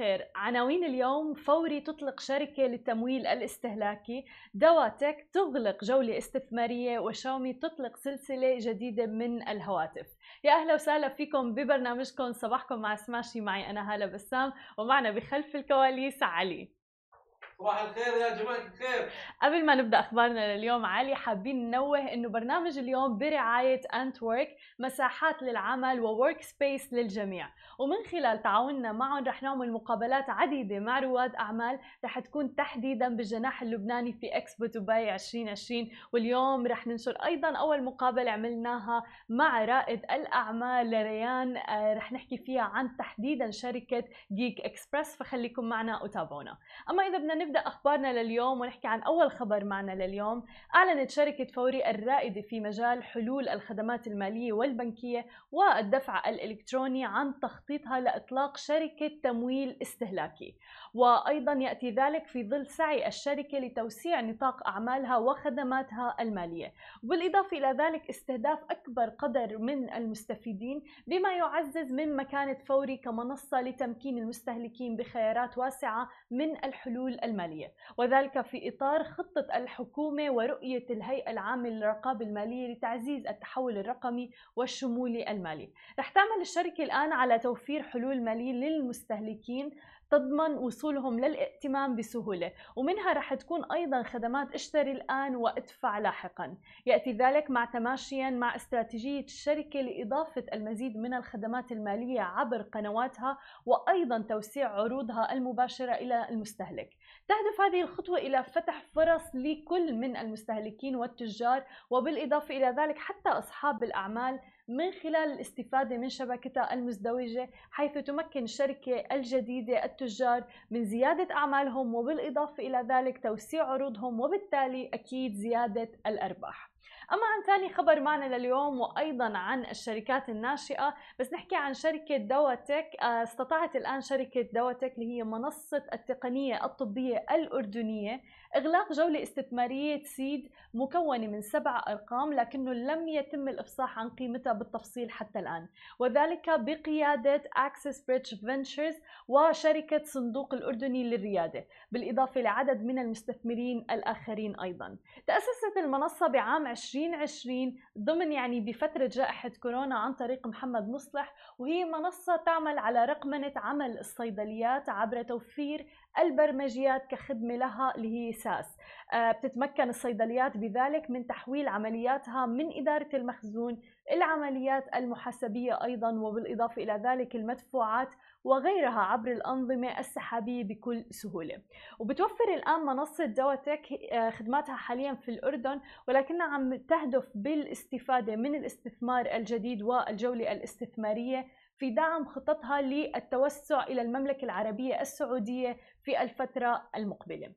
الخير. عناوين اليوم فوري تطلق شركة للتمويل الاستهلاكي. دواتك تغلق جولة استثمارية وشاومي تطلق سلسلة جديدة من الهواتف. يا أهلا وسهلا فيكم ببرنامجكم. صباحكم مع سماشي. معي أنا هالة بسام ومعنا بخلف الكواليس علي. صباح الخير يا جماعة الخير. قبل ما نبدأ أخبارنا لليوم علي حابين ننوه إنه برنامج اليوم برعاية انت ورك مساحات للعمل و workspace للجميع. ومن خلال تعاوننا معهم رح نعمل مقابلات عديدة مع رواد أعمال. رح تكون تحديدا بالجناح اللبناني في اكسبو دبي 2020 واليوم رح ننشر أيضا أول مقابلة عملناها مع رائد الأعمال ريان. آه، رح نحكي فيها عن تحديدا شركة Geek Express فخليكم معنا وتابعونا. أما إذا بدنا نبدأ أخبارنا لليوم ونحكي عن أول خبر معنا لليوم. أعلنت شركة فوري الرائدة في مجال حلول الخدمات المالية والبنكية والدفع الإلكتروني عن تخطيطها لإطلاق شركة تمويل استهلاكي. وأيضا يأتي ذلك في ظل سعي الشركة لتوسيع نطاق أعمالها وخدماتها المالية. وبالاضافه إلى ذلك استهداف أكبر قدر من المستفيدين بما يعزز من مكانة فوري كمنصة لتمكين المستهلكين بخيارات واسعة من الحلول المالية. المالية وذلك في إطار خطة الحكومة ورؤية الهيئة العامة للرقابة المالية لتعزيز التحول الرقمي والشمولي المالي. رح تعمل الشركة الآن على توفير حلول مالية للمستهلكين تضمن وصولهم للائتمان بسهولة. ومنها رح تكون أيضا خدمات اشتري الآن وادفع لاحقا. يأتي ذلك مع تماشيا مع استراتيجية الشركة لإضافة المزيد من الخدمات المالية عبر قنواتها وأيضا توسيع عروضها المباشرة إلى المستهلك. تهدف هذه الخطوة إلى فتح فرص لكل من المستهلكين والتجار وبالإضافة إلى ذلك حتى أصحاب الأعمال من خلال الاستفادة من شبكتها المزدوجة حيث تمكن الشركة الجديدة التجار من زيادة أعمالهم وبالإضافة إلى ذلك توسيع عروضهم وبالتالي أكيد زيادة الأرباح. أما عن ثاني خبر معنا لليوم وأيضا عن الشركات الناشئة بس نحكي عن شركة دواتك. آه، استطاعت الآن شركة دواتك اللي هي منصة التقنية الطبية الأردنية إغلاق جولة استثمارية سيد مكونة من سبع أرقام لكنه لم يتم الإفصاح عن قيمتها بالتفصيل حتى الآن. وذلك بقيادة Access Bridge Ventures وشركة صندوق الأردني للريادة بالإضافة لعدد من المستثمرين الآخرين أيضا. تأسست المنصة بعام 2020 ضمن يعني بفترة جائحة كورونا عن طريق محمد مصلح وهي منصة تعمل على رقمنة عمل الصيدليات عبر توفير البرمجيات كخدمة لها اللي هي ساس. آه، بتتمكن الصيدليات بذلك من تحويل عملياتها من إدارة المخزون العمليات المحاسبية أيضا وبالإضافة إلى ذلك المدفوعات وغيرها عبر الأنظمة السحابية بكل سهولة. وبتوفر الآن منصة دواتك آه، خدماتها حاليا في الأردن ولكنها عم تهدف بالاستفادة من الاستثمار الجديد والجولة الاستثمارية في دعم خططها للتوسع إلى المملكة العربية السعودية في الفترة المقبلة.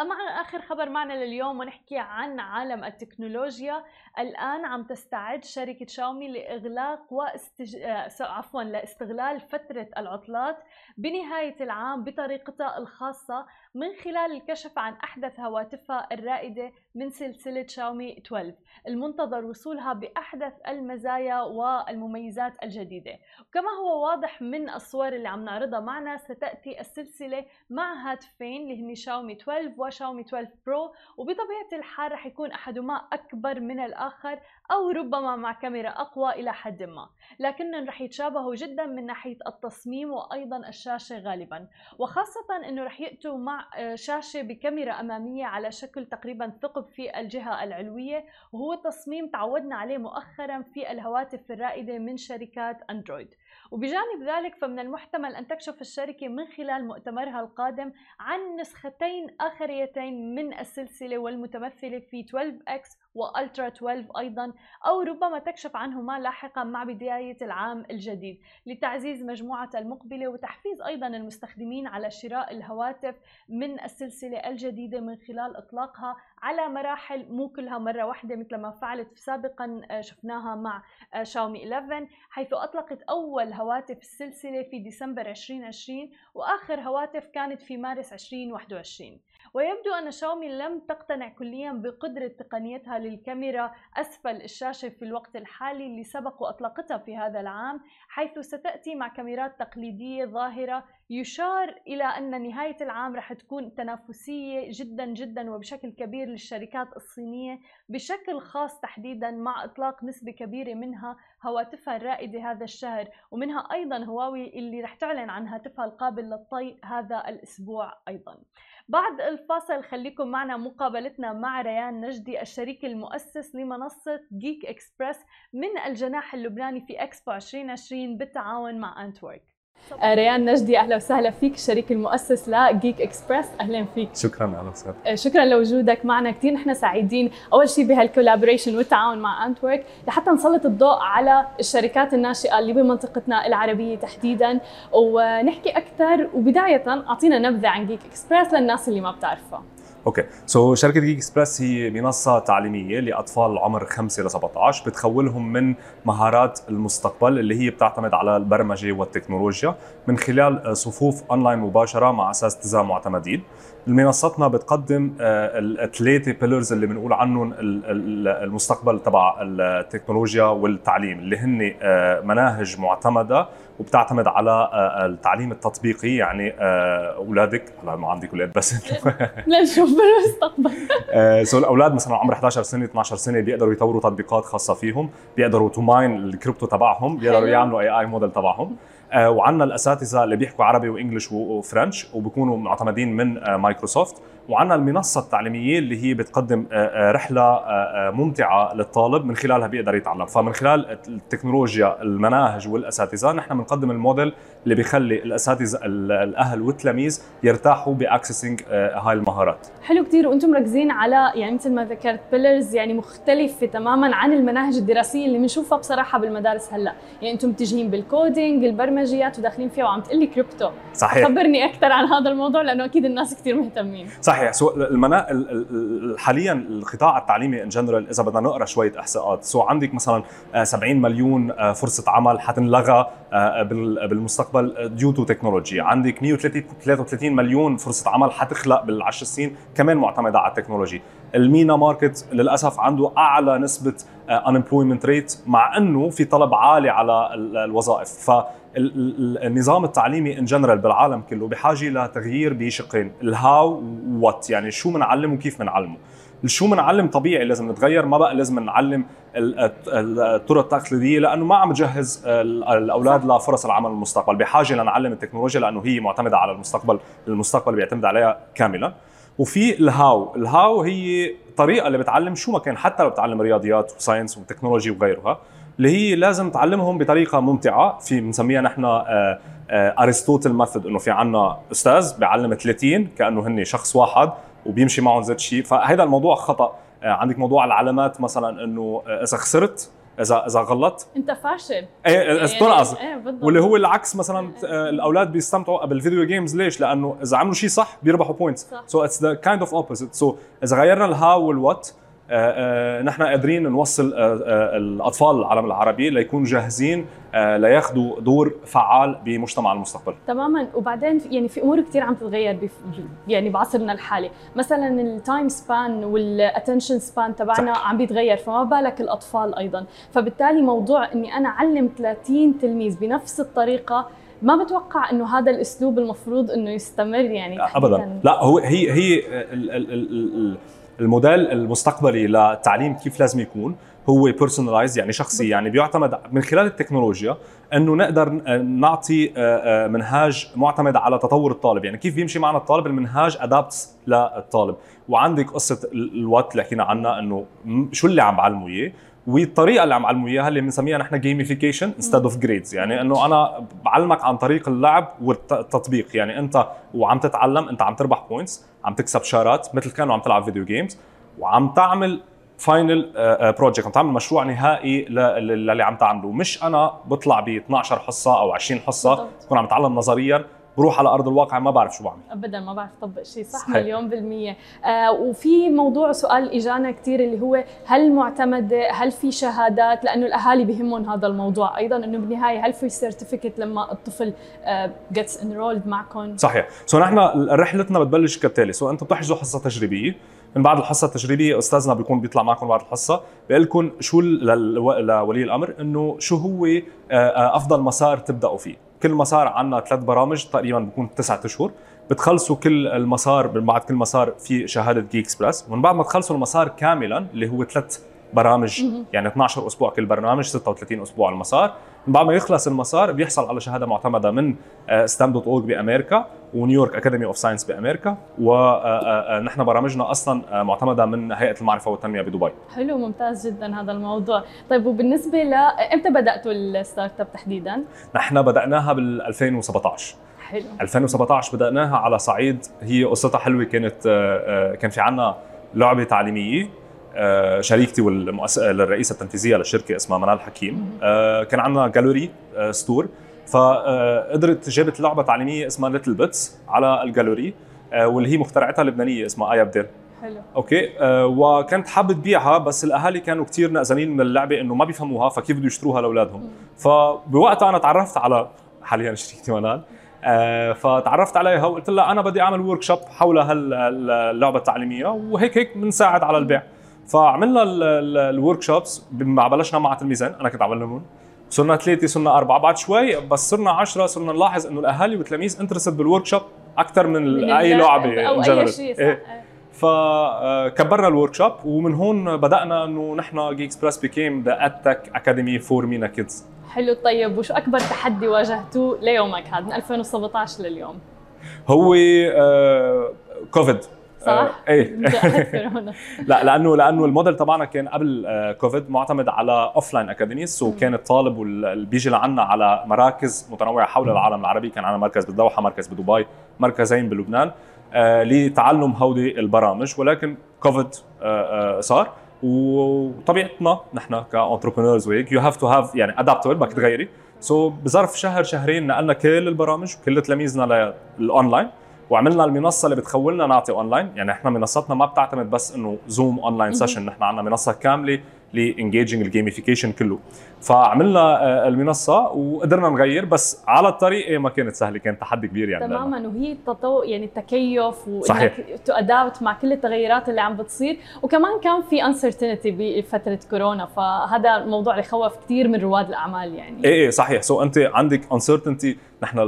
أما آخر خبر معنا لليوم ونحكي عن عالم التكنولوجيا. الآن عم تستعد شركة شاومي لإغلاق واستج... آه، عفوا لاستغلال فترة العطلات بنهاية العام بطريقتها الخاصة من خلال الكشف عن أحدث هواتفها الرائدة من سلسلة شاومي 12 المنتظر وصولها بأحدث المزايا والمميزات الجديدة. وكما هو واضح من الصور اللي عم نعرضها معنا ستأتي السلسلة مع هاتفين اللي هن شاومي 12 وشاومي 12 برو وبطبيعة الحال رح يكون أحدهما أكبر من الآخر أو ربما مع كاميرا أقوى إلى حد ما. لكنهم رح يتشابهوا جدا من ناحية التصميم وأيضا الشاشة غالبا. وخاصة أنه رح يأتوا مع آه، شاشة بكاميرا أمامية على شكل تقريبا ثقب في الجهة العلوية وهو تصميم تعودنا عليه مؤخرا في الهواتف الرائدة من شركات أندرويد وبجانب ذلك فمن المحتمل أن تكشف الشركة من خلال مؤتمرها القادم عن نسختين آخريتين من السلسلة والمتمثلة في 12X وألترا 12 أيضا أو ربما تكشف عنهما لاحقا مع بداية العام الجديد. لتعزيز مجموعة المقبلة وتحفيز أيضا المستخدمين على شراء الهواتف من السلسلة الجديدة من خلال إطلاقها على مراحل مو كلها مرة واحدة مثل ما فعلت سابقا آه، شفناها مع آه، شاومي 11 حيث أطلقت أول هواتف السلسلة في ديسمبر 2020 وآخر هواتف كانت في مارس 2021 ويبدو أن شاومي لم تقتنع كليا بقدرة تقنيتها للكاميرا أسفل الشاشة في الوقت الحالي اللي سبق وأطلقتها في هذا العام حيث ستأتي مع كاميرات تقليدية ظاهرة يشار إلى أن نهاية العام رح تكون تنافسية جدا جدا وبشكل كبير للشركات الصينية بشكل خاص تحديدا مع إطلاق نسبة كبيرة منها هواتفها الرائدة هذا الشهر ومنها أيضا هواوي اللي رح تعلن عن هاتفها القابل للطي هذا الأسبوع أيضا. بعد الفاصل خليكم معنا مقابلتنا مع ريان نجدي الشريك المؤسس لمنصة Geek Express من الجناح اللبناني في إكسبو 2020 بالتعاون مع Antwork آه، ريان نجدي أهلا وسهلا فيك. الشريك المؤسس ل Geek Express أهلا فيك. شكرا أهلا وسهلا شكرا لوجودك معنا كثير نحن سعيدين أول شيء بهال collaboration والتعاون مع Antwork لحتى نسلط الضوء على الشركات الناشئة اللي بمنطقتنا العربية تحديدا. ونحكي أكثر وبداية أعطينا نبذة عن Geek Express للناس اللي ما بتعرفها. okay. So so, شركة Geek Express هي منصة تعليمية لأطفال عمر 5 ل 17 بتخولهم من مهارات المستقبل اللي هي بتعتمد على البرمجة والتكنولوجيا من خلال صفوف اونلاين مباشرة مع التزام معتمدين. منصتنا بتقدم آه، الثلاثة pillars اللي بنقول عنهم المستقبل تبع التكنولوجيا والتعليم اللي هن آه، مناهج معتمدة وبتعتمد على آه، التعليم التطبيقي يعني أولادك هلا ما عندك أولاد بس لنشوف بالمستقبل so الأولاد مثلا عمر 11 سنة 12 سنة بيقدروا يطوروا تطبيقات خاصة فيهم بيقدروا to mine ال crypto تبعهم بيقدروا يعملوا AI model تبعهم. آه، وعندنا الأساتذة اللي بيحكوا عربي و English و French وبكونوا معتمدين من آه، مايكروسوفت وعندنا المنصة التعليمية اللي هي بتقدم آه، رحلة ممتعة للطالب من خلالها بيقدر يتعلم. فمن خلال التكنولوجيا المناهج والأساتذة نحن بنقدم الموديل اللي بيخلي الأساتذة الأهل والتلاميذ يرتاحوا ب accessing هاي المهارات. حلو كثير وأنتم مركزين على يعني مثل ما ذكرت pillars يعني مختلفة تماما عن المناهج الدراسية اللي بنشوفها بصراحة بالمدارس هلأ. يعني أنتم متجهين بال coding البرمجيات وداخلين فيها وعم تقلي كريبتو صحيح. خبرني أكثر عن هذا الموضوع لأنه أكيد الناس كثير مهتمين. صحيح so المنا... حاليا القطاع التعليمي in general إذا بدنا نقرأ شوية إحصاءات. so عندك مثلا 70 مليون آه، فرصة عمل حتنلغى آه، بالمستقبل due to technology عندك 133 مليون فرصة عمل حتخلق بالعشر سنين كمان معتمدة على ال technology. ال MENA market للأسف عنده أعلى نسبة unemployment rate مع أنه في طلب عالي على الوظائف. فالنظام التعليمي in general بالعالم كله بحاجة لتغيير بشقين. ال how و what يعني شو بنعلم وكيف بنعلمه شو بنعلم طبيعي لازم نتغير ما بقى لازم نعلم الطرق التقليدية لأنه ما عم جهز الأولاد لفرص العمل المستقبل. بحاجة لنعلم التكنولوجيا لأنه هي معتمدة على المستقبل المستقبل بيعتمد عليها كاملا وفي ال how. ال how هي طريقة اللي بتعلم شو ما كان حتى لو بتعلم رياضيات و science و technology وغيرها اللي هي لازم تعلمهم بطريقة ممتعة. في بنسميها نحن ارسطوتل آه، method إنه في عنا أستاذ بيعلم 30 كأنه هن شخص واحد وبيمشي معهم زيت شيء. فهذا الموضوع خطأ. آه، عندك موضوع العلامات مثلا إنه آه، إذا خسرت اذا إذا غلطت. أنت فاشل. إيه يعني تنقص إيه واللي هو العكس مثلا آه، الأولاد بيستمتعوا بال video games ليش؟ لأنه إذا عملوا شيء صح بيربحوا points so it's the kind of opposite so إذا غيرنا ال how وال what نحن قادرين نوصل آه، الأطفال العالم العربي ليكونوا جاهزين لياخذوا دور فعال بمجتمع المستقبل. تماما. وبعدين يعني في أمور كثير عم تتغير يعني بعصرنا الحالي. مثلا ال time span وال attention span تبعنا عم بيتغير فما بالك الأطفال أيضا. فبالتالي موضوع إني أنا أعلم 30 تلميذ بنفس الطريقة ما بتوقع إنه هذا الأسلوب المفروض إنه يستمر يعني ابدا. لا هو هي هي ال ال ال الموديل المستقبلي للتعليم كيف لازم يكون هو personalized يعني شخصي يعني بيعتمد من خلال التكنولوجيا إنه نقدر نعطي آه، آه، منهاج معتمد على تطور الطالب. يعني كيف بيمشي معنا الطالب؟ المنهاج adapts للطالب. وعندك قصة الوقت اللي حكينا عنها إنه شو اللي عم بعلمه إياه؟ والطريقة اللي عم علمه إياها اللي بنسميها نحن gamification instead of grades يعني إنه أنا بعلمك عن طريق اللعب والتطبيق. يعني أنت وعم تتعلم أنت عم تربح points عم تكسب شارات مثل كأنه عم تلعب video games وعم تعمل final project عم تعمل مشروع نهائي للي عم تعمله. مش أنا بطلع ب 12 حصة أو 20 حصة بكون عم أتعلم نظريا. بروح على أرض الواقع ما بعرف شو بعمل. ابدا ما بعرف طبق شيء صح؟ صحيح. مليون بالمية. آه وفي موضوع سؤال إجانا كثير اللي هو هل معتمده هل في شهادات؟ لأنه الأهالي بهمهم هذا الموضوع. أيضا إنه بالنهاية هل في certificate لما الطفل gets enrolled معكم صحيح. so نحن رحلتنا بتبلش كالتالي. so أنتم بتحجزوا حصة تجريبية. من بعد الحصة التجريبية أستاذنا بيكون بيطلع معكم بعد الحصة. بيقول لكم شو لولي الأمر؟ إنه شو هو آه، آه، أفضل مسار تبدأوا فيه. كل مسار عندنا ثلاث برامج تقريبا بكون تسعة أشهر. بتخلصوا كل المسار من بعد كل مسار في شهادة Geek Express ومن بعد ما تخلصوا المسار كاملا اللي هو ثلاث برامج. يعني 12 أسبوع كل برنامج 36 أسبوع المسار. من بعد ما يخلص المسار بيحصل على شهادة معتمدة من STEM.org بأمريكا و New York Academy of Science بأمريكا ونحن برامجنا أصلا آه، معتمدة من هيئة المعرفة والتنمية بدبي. حلو ممتاز جدا هذا الموضوع. طيب وبالنسبة ل إمتى بدأتوا ال startup تحديدا؟ نحن بدأناها بال 2017 حلو. 2017 بدأناها على صعيد هي قصتها حلوة كانت آه، آه، كان في عنا لعبة تعليمية. آه، شريكتي والمؤسسه الرئيسه التنفيذية للشركة اسمها منال حكيم. آه، كان عندنا جاليري آه، store فقدرت جابت لعبة تعليمية اسمها littleBits على الجاليري آه، واللي هي مخترعتها لبنانية اسمها ايا بدير حلو. أوكي؟ آه وكانت حابة تبيعها بس الأهالي كانوا كتير نقزانين من اللعبة إنه ما بيفهموها فكيف بده يشتروها لأولادهم؟ فبوقتها أنا تعرفت على حاليا شريكتي منال آه فتعرفت عليها وقلت لها أنا بدي أعمل workshop حول هاللعبه التعليمية وهيك هيك بنساعد على البيع. فعملنا ال workshops بلشنا مع تلميذين أنا كنت علمهم صرنا ثلاثة صرنا أربعة بعد شوي بس صرنا عشرة صرنا نلاحظ إنه الأهالي والتلاميذ interested بال workshop أكثر من, من أي لعبة أو أي. شيء صح. إيه. فكبرنا ال workshop ومن هون بدأنا إنه نحن Geek Express became the edtech academy for MENA kids حلو طيب وشو أكبر تحدي واجهتوه ليومك؟ هذا من 2017 لليوم. هو آه، كوفيد صح؟ آه، إيه جائحة كورونا. لا لأنه لأنه الموديل تبعنا كان قبل آه، كوفيد معتمد على offline academies so كان الطالب واللي بيجي لعنا على مراكز متنوعة حول العالم العربي كان عندنا مركز بالدوحة مركز بدبي مركزين بلبنان آه، لتعلم هودي البرامج ولكن كوفيد صار. وطبيعتنا نحن ك entrepreneurs we you have to have يعني adaptable بدك تغيري so بظرف شهر شهرين نقلنا كل البرامج وكل تلاميذنا للاونلاين وعملنا المنصة اللي بتخولنا نعطي اونلاين يعني إحنا منصتنا ما بتعتمد بس إنه Zoom online session نحن عندنا منصة كاملة ل engaging ال gamification كله. فعملنا آه، المنصة وقدرنا نغير بس على الطريق إيه ما كانت سهلة كان تحدي كبير يعني. تماما وهي التطو يعني التكيف صحيح. وانك to adapt مع كل التغيرات اللي عم بتصير. وكمان كان في uncertainty بفترة كورونا فهذا الموضوع اللي خوف كثير من رواد الأعمال يعني. إيه إيه صحيح. so so أنت عندك uncertainty نحن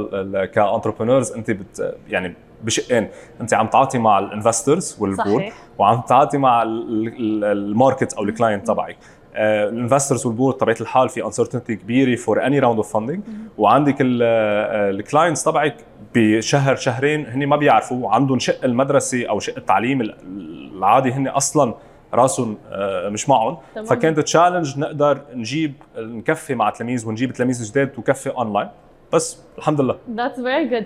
ك entrepreneurs أنت بت يعني بشقين. انت عم تعاطي مع ال investors وال board صحيح. وعم تعاطي مع ال market أو ال client تبعك ال investors وال board طبيعة الحال في uncertainty كبيرة for any round of funding وعندك ال clients تبعك بشهر شهرين هن ما بيعرفوا عندهم شق المدرسة أو شق التعليم العادي هن أصلا راسهم آه، مش معهم. فكانت challenge نقدر نجيب نكفي مع تلاميذ ونجيب تلاميذ جداد وكفي اونلاين بس الحمد لله. that's very good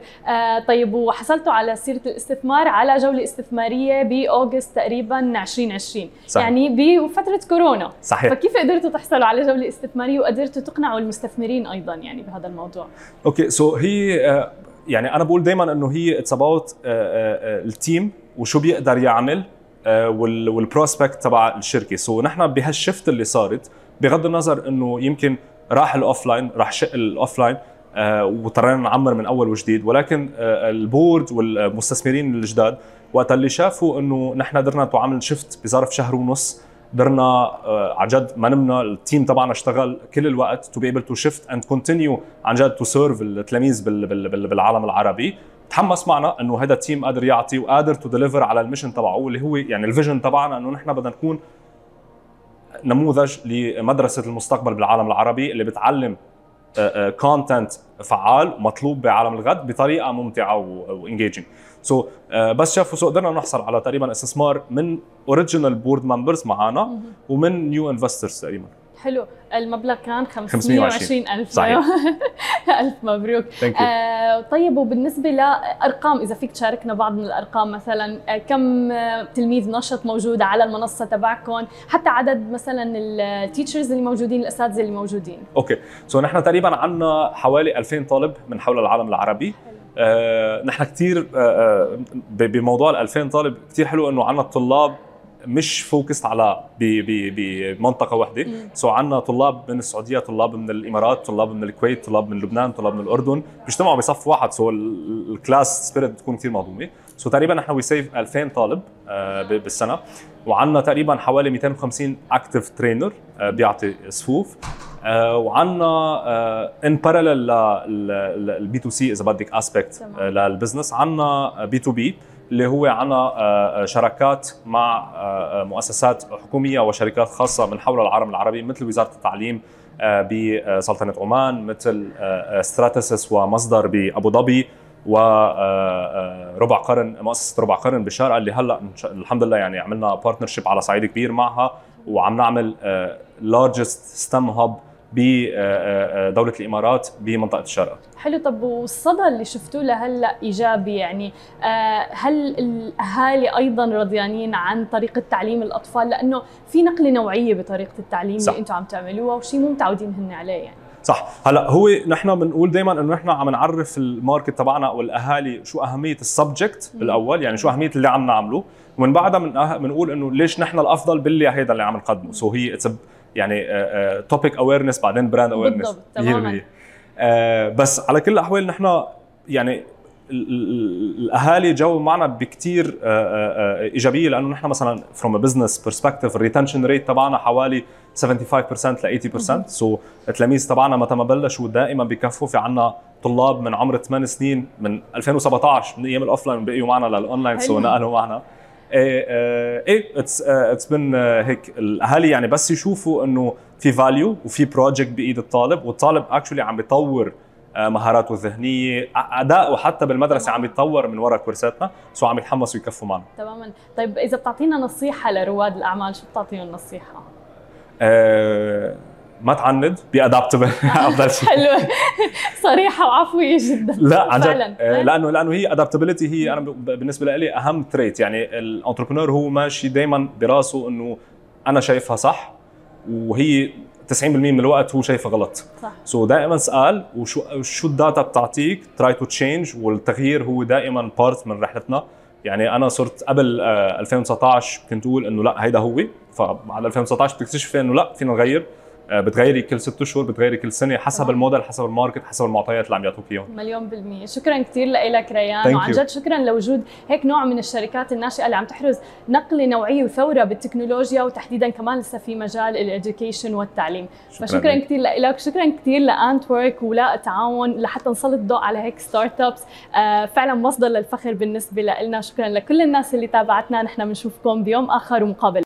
طيب وحصلتوا على سيرة الاستثمار على جولة استثمارية ب August تقريبا 2020 صحيح. يعني بفترة كورونا. صحيح. فكيف قدرتوا تحصلوا على جولة استثمارية وقدرتوا تقنعوا المستثمرين أيضا يعني بهذا الموضوع؟ okay so هي آه، يعني أنا بقول دائما إنه هي it's about ال team وشو بيقدر يعمل آه، وال- وال prospect تبع الشركة. so نحن بهال shift اللي صارت بغض النظر إنه يمكن راح ال offline راح شق ال offline واضطرينا نعمر من أول وجديد. ولكن آه، ال board والمستثمرين الجداد وقت اللي شافوا إنه نحن قدرنا تعمل shift بظرف شهر ونص قدرنا آه، عن جد ما نمنا ال team تبعنا اشتغل كل الوقت to be able to shift and continue عن جد to serve التلاميذ بال- بال- بال- بالعالم العربي. تحمس معنا إنه هذا ال team قادر يعطي وقادر to deliver على ال mission تبعه اللي هو يعني ال vision تبعنا إنه نحن بدنا نكون نموذج لمدرسة المستقبل بالعالم العربي اللي بتعلم content فعال ومطلوب بعالم الغد بطريقة ممتعة و engaging so بس شافوا so قدرنا نحصل على تقريبا استثمار من original board members معنا ومن new investors تقريبا. حلو. المبلغ كان 520 520 ألف. صحيح. ألف مبروك. آه طيب وبالنسبة لأرقام إذا فيك تشاركنا بعض من الأرقام مثلا آه كم آه، تلميذ نشط موجود على المنصة تبعكم؟ حتى عدد مثلا ال teachers اللي موجودين الأساتذة اللي موجودين. Okay. So نحن تقريبا عندنا حوالي 2000 طالب من حول العالم العربي. آه، نحن كثير آه، بموضوع ال 2000 طالب كثير حلو إنه عندنا الطلاب مش focused على بمنطقه واحدة. so عندنا طلاب من السعودية طلاب من الإمارات طلاب من الكويت طلاب من لبنان طلاب من الأردن بيجتمعوا بصف واحد. سو ال class spirit بتكون كثير مهضومه so تقريبا نحن we serve 2000 طالب آه، بالسنة. وعندنا تقريبا حوالي 250 active trainer بيعطي صفوف. وعندنا in parallel لل B2C اذا بدك aspect لل business عندنا B2B اللي هو عنا آه، آه، شراكات مع آه، مؤسسات حكومية وشركات خاصة من حول العالم العربي مثل وزارة التعليم بسلطنة عمان مثل Stratasys ومصدر بأبو ظبي وربع قرن مؤسسة ربع قرن بالشارقه اللي هلأ الحمد لله يعني عملنا partnership على صعيد كبير معها وعم نعمل largest STEM hub بدولة الإمارات بمنطقة الشارقة. حلو. طب والصدى اللي شفتوه لهلا إيجابي؟ يعني آه، هل الأهالي أيضا رضيانين عن طريقة تعليم الأطفال؟ لأنه في نقلة نوعية بطريقة التعليم صح. اللي أنتم عم تعملوها وشيء مو متعودين هن عليه يعني. صح. هلأ هو نحن بنقول دائما إنه نحن عم نعرف ال market تبعنا والأهالي شو أهمية ال subject بالأول يعني شو أهمية اللي عم نعمله. ومن بعدها بنقول إنه ليش نحن الأفضل باللي هيدا اللي عم نقدمه. so هي it's يعني topic آه، awareness آه، بعدين brand awareness بالضبط تماما. آه، بس على كل الأحوال نحن يعني الأهالي جو معنا بكثير إيجابية لأنه نحن مثلا from business perspective ال retention rate تبعنا حوالي 75% ل 80% so so, التلاميذ تبعنا متى ما بلشوا دائما بكفوا في عنا طلاب من عمر 8 سنين من 2017 من أيام ال offline بقيوا معنا لل online so نقلوا معنا. إيه إيه اتس اتس بن هيك الأهالي يعني بس يشوفوا إنه في فاليو وفي بروجكت بإيد الطالب والطالب اكشولي عم بيطور آه، مهاراته الذهنية اداؤه حتى بالمدرسة عم يتطور من وراء كورساتنا سو عم يتحمسوا يكفوا معنا. تماما. طيب إذا بتعطينا نصيحة لرواد الأعمال شو بتعطيهم نصيحة؟ أه ما تعند بي ادابتبل افضل شيء حلوة صريحة وعفوية جدا. لا عن جد. آه، لأنه لأنه هي adaptability هي أنا بالنسبة لي أهم trait يعني ال entrepreneur هو ماشي دائما براسه إنه أنا شايفها صح وهي 90% من الوقت هو شايفها غلط. صح. so so دائما اسال وشو شو ال data بتعطيك؟ try to change والتغيير هو دائما part من رحلتنا. يعني أنا صرت قبل 2019 كنت أقول إنه لا هيدا هو. فبعد 2019 بتكتشفي إنه لا فينا نغير. آه، بتغيري كل ست اشهر بتغيري كل سنة حسب أوه. الموديل حسب ال market حسب المعطيات اللي عم يعطوك إياهم. مليون بالمية. شكرا كثير لك ريان. وعن جد شكرا لوجود هيك نوع من الشركات الناشئة اللي عم تحرز نقله نوعية وثورة بالتكنولوجيا وتحديدا كمان لسه في مجال ال education والتعليم. شكرا فشكرا كثير لك شكرا كثير ل network ولا التعاون لحتى نسلط الضوء على هيك startups آه فعلا مصدر للفخر بالنسبة لنا. شكرا لكل الناس اللي تابعتنا. نحن بنشوفكم بيوم آخر ومقابل.